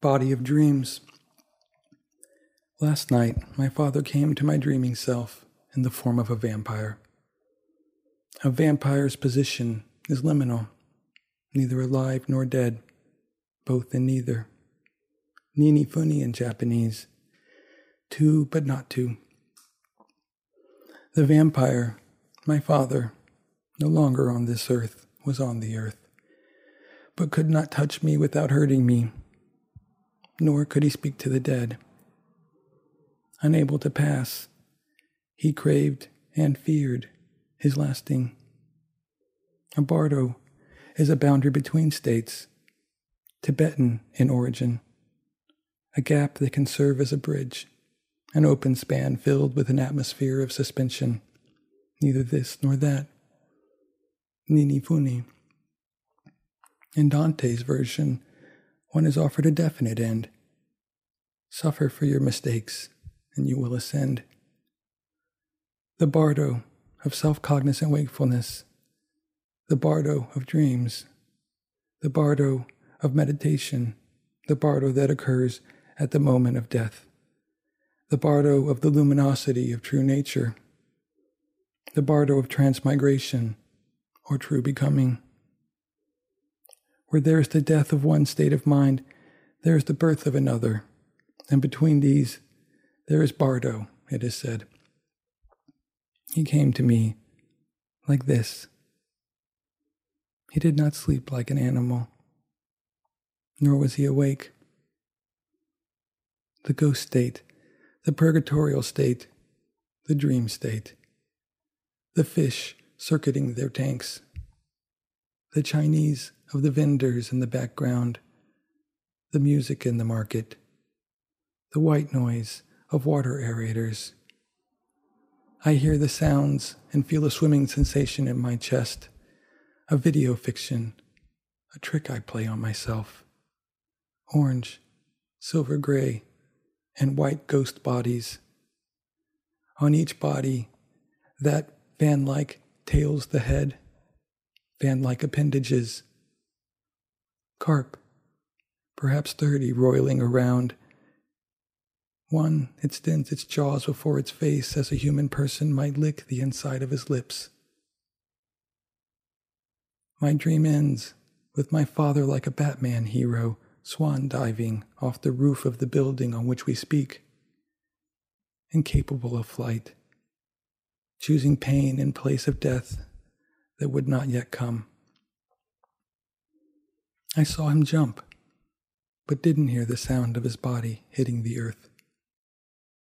Body of Dreams. Last night, my father came to my dreaming self in the form of a vampire. A vampire's position is liminal, neither alive nor dead, both and neither. Nini funi in Japanese, two but not two. The vampire, my father, no longer on this earth, was on the earth, but could not touch me without hurting me nor could he speak to the dead. Unable to pass, he craved and feared his lasting. A bardo is a boundary between states, Tibetan in origin, a gap that can serve as a bridge, an open span filled with an atmosphere of suspension, neither this nor that. Nini Funi. In Dante's version, one is offered a definite end. Suffer for your mistakes, and you will ascend. The bardo of self cognizant wakefulness, the bardo of dreams, the bardo of meditation, the bardo that occurs at the moment of death, the bardo of the luminosity of true nature, the bardo of transmigration or true becoming. Where there is the death of one state of mind, there is the birth of another. And between these, there is Bardo, it is said. He came to me like this. He did not sleep like an animal, nor was he awake. The ghost state, the purgatorial state, the dream state, the fish circuiting their tanks, the Chinese of the vendors in the background, the music in the market, the white noise of water aerators. I hear the sounds and feel a swimming sensation in my chest, a video fiction, a trick I play on myself. Orange, silver gray, and white ghost bodies. On each body, that fan like tails the head, fan like appendages carp, perhaps thirty, roiling around. One extends its jaws before its face as a human person might lick the inside of his lips. My dream ends with my father like a Batman hero swan diving off the roof of the building on which we speak, incapable of flight, choosing pain in place of death that would not yet come. I saw him jump, but didn't hear the sound of his body hitting the earth.